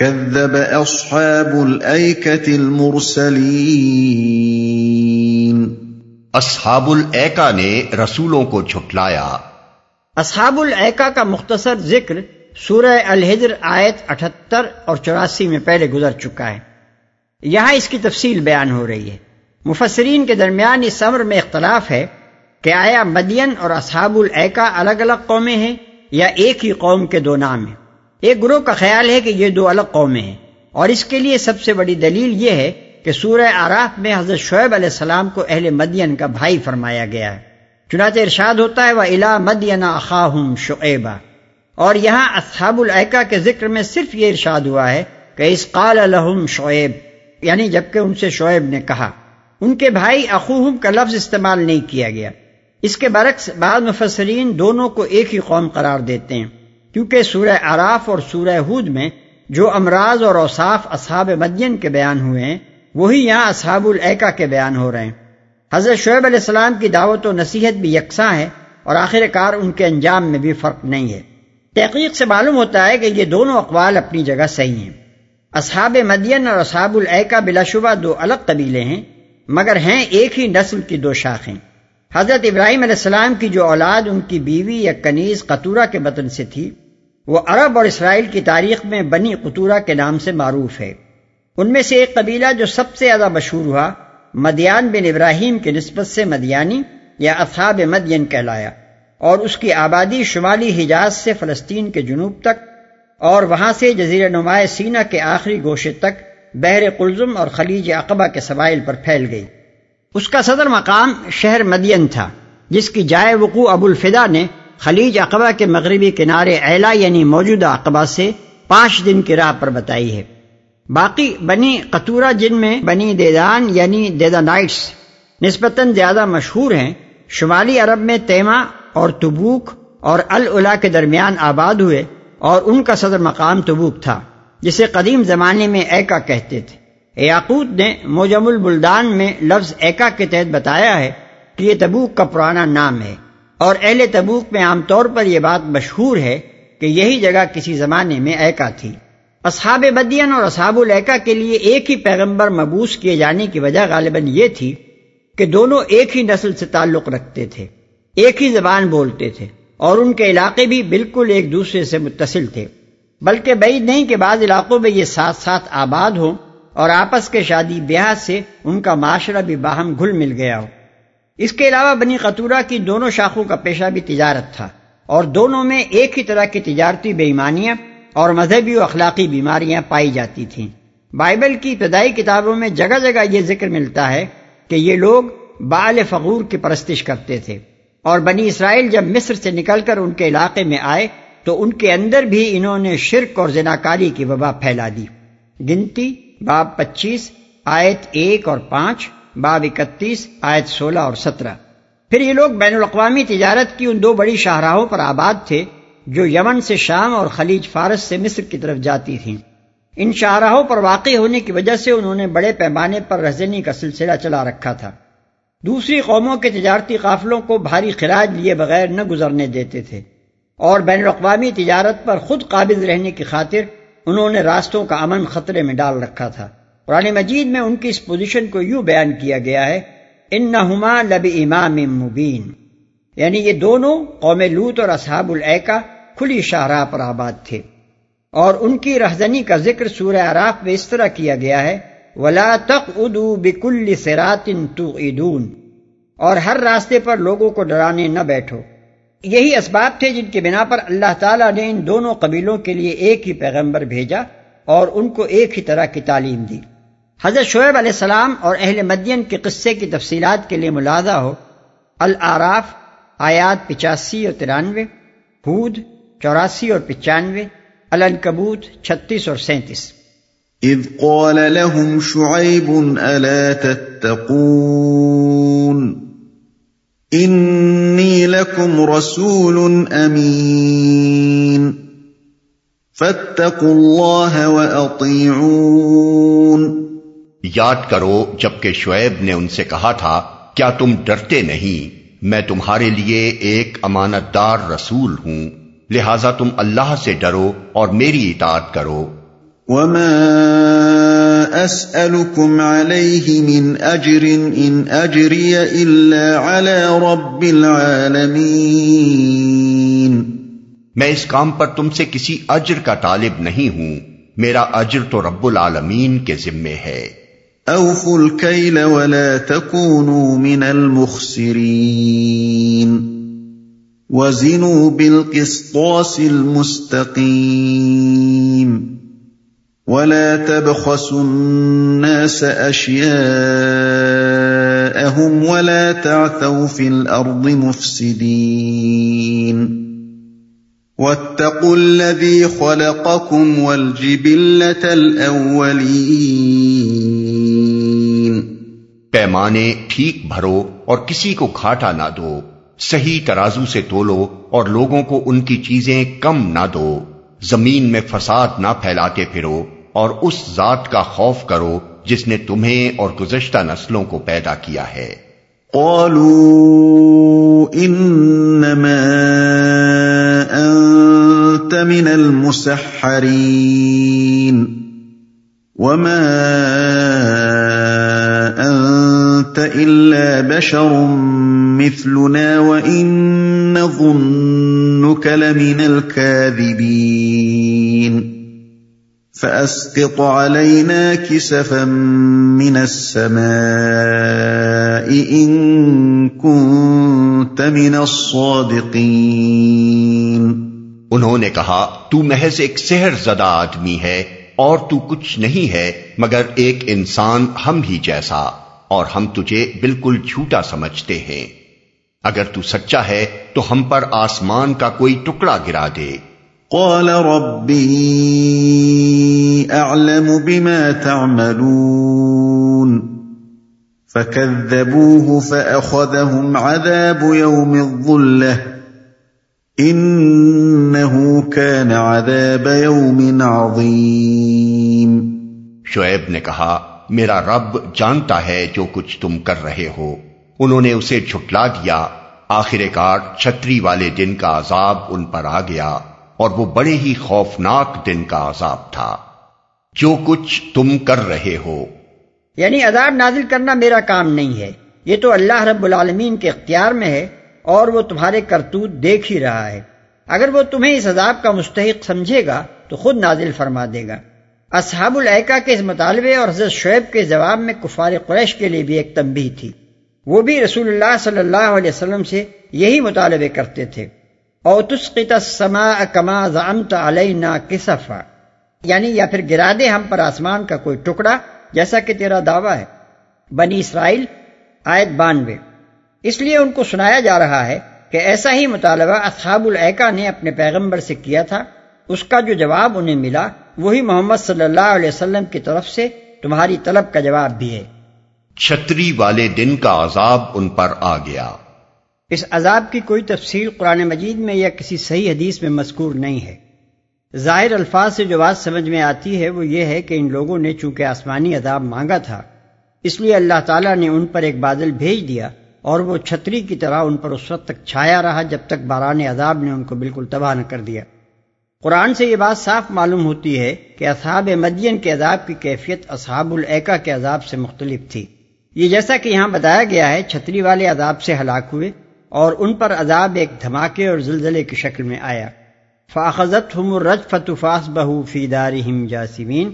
كذب اصحاب الایکة المرسلین اصحاب الایکا نے رسولوں کو جھٹلایا۔ اصحاب العقا کا مختصر ذکر سورہ الحجر آیت اٹھتر اور چوراسی میں پہلے گزر چکا ہے۔ یہاں اس کی تفصیل بیان ہو رہی ہے۔ مفسرین کے درمیان اس عمر میں اختلاف ہے کہ آیا مدین اور اصحاب العقا الگ الگ قومیں ہیں یا ایک ہی قوم کے دو نام ہیں۔ ایک گروہ کا خیال ہے کہ یہ دو الگ قومیں ہیں۔ اور اس کے لیے سب سے بڑی دلیل یہ ہے کہ سورہ آراف میں حضرت شعیب علیہ السلام کو اہل مدین کا بھائی فرمایا گیا ہے۔ چنانچہ ارشاد ہوتا ہے وہ الا مدینہ اخاہم شعیبہ اور یہاں اصحاب العقا کے ذکر میں صرف یہ ارشاد ہوا ہے کہ اس قال الحم شعیب یعنی جبکہ ان سے شعیب نے کہا۔ ان کے بھائی اخوہم کا لفظ استعمال نہیں کیا گیا۔ اس کے برعکس بعض مفسرین دونوں کو ایک ہی قوم قرار دیتے ہیں۔ کیونکہ سورہ عراف اور سورہ ہود میں جو امراض اور اوصاف اصحاب مدین کے بیان ہوئے ہیں، وہی یہاں اصحاب العقا کے بیان ہو رہے ہیں۔ حضرت شعیب علیہ السلام کی دعوت و نصیحت بھی یکساں ہے اور آخر کار ان کے انجام میں بھی فرق نہیں ہے۔ تحقیق سے معلوم ہوتا ہے کہ یہ دونوں اقوال اپنی جگہ صحیح ہیں۔ اصحاب مدین اور اصحاب العقا بلا شبہ دو الگ قبیلے ہیں، مگر ہیں ایک ہی نسل کی دو شاخیں۔ حضرت ابراہیم علیہ السلام کی جو اولاد، ان کی بیوی یا کنیز قطورہ کے بطن سے تھی، وہ عرب اور اسرائیل کی تاریخ میں بنی قطورہ کے نام سے معروف ہے۔ ان میں سے ایک قبیلہ جو سب سے زیادہ مشہور ہوا، مدیان بن ابراہیم کی نسبت سے مدیانی یا اصحاب مدین کہلایا، اور اس کی آبادی شمالی حجاز سے فلسطین کے جنوب تک، اور وہاں سے جزیر نمایاں سینا کے آخری گوشے تک بحر قلزم اور خلیج اقبا کے سوائل پر پھیل گئی۔ اس کا صدر مقام شہر مدین تھا، جس کی جائے وقوع ابو الفدا نے خلیج اقبا کے مغربی کنارے ایلا یعنی موجودہ اقبا سے پانچ دن کی راہ پر بتائی ہے۔ باقی بنی قطورہ جن میں بنی دیدان یعنی دیدا نائٹس نسبتاً زیادہ مشہور ہیں، شمالی عرب میں تیما اور تبوک اور الا کے درمیان آباد ہوئے اور ان کا صدر مقام تبوک تھا، جسے قدیم زمانے میں ایکا کہتے تھے۔ یاقوت نے موجم البلدان میں لفظ ایکا کے تحت بتایا ہے کہ یہ تبوک کا پرانا نام ہے اور اہل تبوک میں عام طور پر یہ بات مشہور ہے کہ یہی جگہ کسی زمانے میں ایکا تھی۔ اصحاب بدین اور اصحاب العقا کے لیے ایک ہی پیغمبر مبوس کیے جانے کی وجہ غالباً یہ تھی کہ دونوں ایک ہی نسل سے تعلق رکھتے تھے، ایک ہی زبان بولتے تھے اور ان کے علاقے بھی بالکل ایک دوسرے سے متصل تھے۔ بلکہ بعید نہیں کہ بعض علاقوں میں یہ ساتھ ساتھ آباد ہوں۔ اور آپس کے شادی بیاہ سے ان کا معاشرہ بھی باہم گھل مل گیا ہو۔ اس کے علاوہ بنی قطورہ کی دونوں شاخوں کا پیشہ بھی تجارت تھا اور دونوں میں ایک ہی طرح کی تجارتی بے ایمانیاں اور مذہبی و اخلاقی بیماریاں پائی جاتی تھیں۔ بائبل کی ابتدائی کتابوں میں جگہ جگہ یہ ذکر ملتا ہے کہ یہ لوگ بال فغور کی پرستش کرتے تھے اور بنی اسرائیل جب مصر سے نکل کر ان کے علاقے میں آئے تو ان کے اندر بھی انہوں نے شرک اور زناکاری کی وبا پھیلا دی۔ گنتی باب پچیس، آیت ایک اور پانچ، باب اکتیس، آیت سولہ اور سترہ۔ پھر یہ لوگ بین الاقوامی تجارت کی ان دو بڑی شاہراہوں پر آباد تھے، جو یمن سے شام اور خلیج فارس سے مصر کی طرف جاتی تھیں۔ ان شاہراہوں پر واقع ہونے کی وجہ سے انہوں نے بڑے پیمانے پر رہزنی کا سلسلہ چلا رکھا تھا۔ دوسری قوموں کے تجارتی قافلوں کو بھاری خراج لیے بغیر نہ گزرنے دیتے تھے۔ اور بین الاقوامی تجارت پر خود قابض رہنے کی خاطر انہوں نے راستوں کا امن خطرے میں ڈال رکھا تھا۔ قرآن مجید میں ان کی اس پوزیشن کو یوں بیان کیا گیا ہے ان نہ لب امام مبین یعنی یہ دونوں قوم لوت اور اصحاب العقا کھلی شاہراہ پر آباد تھے۔ اور ان کی رہزنی کا ذکر سورہ عراف میں اس طرح کیا گیا ہے، ولا تک ادو بکل سراتن تو اور ہر راستے پر لوگوں کو ڈرانے نہ بیٹھو۔ یہی اسباب تھے جن کے بنا پر اللہ تعالیٰ نے ان دونوں قبیلوں کے لیے ایک ہی پیغمبر بھیجا اور ان کو ایک ہی طرح کی تعلیم دی۔ حضرت شعیب علیہ السلام اور اہل مدین کے قصے کی تفصیلات کے لیے ملازہ ہو۔ العراف آیات پچاسی اور ترانوے، ہود، چوراسی اور پچانوے الکبوت چھتیس اور سینتیس۔ اذ قال لهم شعيب الا تتقون؟ انی لکم رسول امین فاتقوا اللہ واطیعون یاد کرو جبکہ شعیب نے ان سے کہا تھا کیا تم ڈرتے نہیں؟ میں تمہارے لیے ایک امانت دار رسول ہوں۔ لہذا تم اللہ سے ڈرو اور میری اطاعت کرو۔ وما اسالكم عليه من اجر ان اجري الا على رب العالمين. میں اس کام پر تم سے کسی اجر کا طالب نہیں ہوں۔ میرا اجر تو رب العالمین کے ذمے ہے۔ اوفوا الكيل ولا تكونوا من المخسرين. وزنوا بالقسطاس المستقيم. ولا تبخسوا الناس اشياءهم ولا تعثوا في الارض مفسدين واتقوا الذي خلقكم والجبله الاولين پیمانے ٹھیک بھرو اور کسی کو گھاٹا نہ دو، صحیح ترازو سے تولو اور لوگوں کو ان کی چیزیں کم نہ دو، زمین میں فساد نہ پھیلاتے پھرو۔ اور اس ذات کا خوف کرو جس نے تمہیں اور گزشتہ نسلوں کو پیدا کیا ہے۔ قالوا انما انت من المسحرين وما انت الا بشر مثلنا وان نظنك لمن الكاذبين۔ فاسقط علينا كسفا من السماء ان كنت من الصادقين. انہوں نے کہا، تو محض ایک سحر زدہ آدمی ہے اور تو کچھ نہیں ہے، مگر ایک انسان ہم ہی جیسا، اور ہم تجھے بالکل جھوٹا سمجھتے ہیں۔ اگر تو سچا ہے، تو ہم پر آسمان کا کوئی ٹکڑا گرا دے۔ قال ربي اعلم بما تعملون. فكذبوه فاخذهم عذاب يوم الظله انه كان عذاب يوم عظيم. شعیب نے کہا، میرا رب جانتا ہے جو کچھ تم کر رہے ہو۔ انہوں نے اسے جھٹلا دیا۔ آخر کار چھتری والے دن کا عذاب ان پر آ گیا۔ اور وہ بڑے ہی خوفناک دن کا عذاب تھا۔ جو کچھ تم کر رہے ہو۔ یعنی عذاب نازل کرنا میرا کام نہیں ہے۔ یہ تو اللہ رب العالمین کے اختیار میں ہے اور وہ تمہارے کرتوت دیکھ ہی رہا ہے۔ اگر وہ تمہیں اس عذاب کا مستحق سمجھے گا، تو خود نازل فرما دے گا۔ اصحاب العقا کے اس مطالبے اور حضرت شعیب کے جواب میں کفار قریش کے لیے بھی ایک تنبیہ تھی۔ وہ بھی رسول اللہ صلی اللہ علیہ وسلم سے یہی مطالبے کرتے تھے۔ او تسقط السماء کما زعمت علینا کسفا یعنی یا پھر گرا دے ہم پر آسمان کا کوئی ٹکڑا، جیسا کہ تیرا دعویٰ ہے۔ بنی اسرائیل، آیت بانوے۔ اس لیے ان کو سنایا جا رہا ہے کہ ایسا ہی مطالبہ اصحاب العقا نے اپنے پیغمبر سے کیا تھا۔ اس کا جو جواب انہیں ملا، وہی محمد صلی اللہ علیہ وسلم کی طرف سے تمہاری طلب کا جواب بھی ہے۔ چھتری والے دن کا عذاب ان پر آ گیا۔ اس عذاب کی کوئی تفصیل قرآن مجید میں یا کسی صحیح حدیث میں مذکور نہیں ہے۔ ظاہر الفاظ سے جو بات سمجھ میں آتی ہے وہ یہ ہے کہ ان لوگوں نے چونکہ آسمانی عذاب مانگا تھا، اس لیے اللہ تعالیٰ نے ان پر ایک بادل بھیج دیا اور وہ چھتری کی طرح ان پر اس وقت تک چھایا رہا جب تک باران عذاب نے ان کو بالکل تباہ نہ کر دیا۔ قرآن سے یہ بات صاف معلوم ہوتی ہے کہ اصحاب مدین کے عذاب کی کیفیت اصحاب العقا کے عذاب سے مختلف تھی۔ یہ جیسا کہ یہاں بتایا گیا ہے، چھتری والے عذاب سے ہلاک ہوئے اور ان پر عذاب ایک دھماکے اور زلزلے کی شکل میں آیا۔ فاخذت ہم رج فتفاس بہو فی دار جاسمین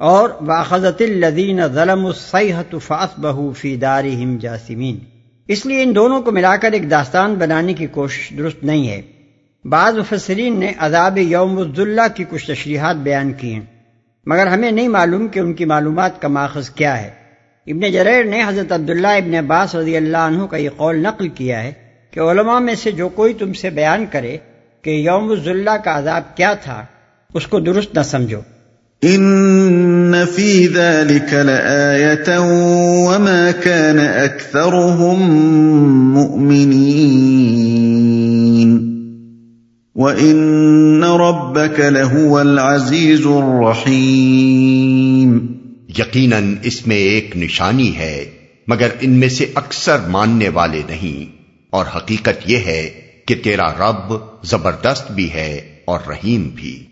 اور واخذت الدین ظلم السحت فاس بہو فی دار جاسمین اس لیے ان دونوں کو ملا کر ایک داستان بنانے کی کوشش درست نہیں ہے۔ بعض مفسرین نے عذاب یوم الزلہ کی کچھ تشریحات بیان کی ہیں، مگر ہمیں نہیں معلوم کہ ان کی معلومات کا ماخذ کیا ہے۔ ابن جریر نے حضرت عبداللہ ابن عباس رضی اللہ عنہ کا یہ قول نقل کیا ہے۔ کہ علماء میں سے جو کوئی تم سے بیان کرے کہ یوم الزلہ کا عذاب کیا تھا اس کو درست نہ سمجھو۔ ان فی ذلك لآیتا وما كان اکثرهم مؤمنین۔ وان ربك لهو العزیز الرحیم۔ یقیناً اس میں ایک نشانی ہے مگر ان میں سے اکثر ماننے والے نہیں۔ اور حقیقت یہ ہے کہ تیرا رب زبردست بھی ہے اور رحیم بھی۔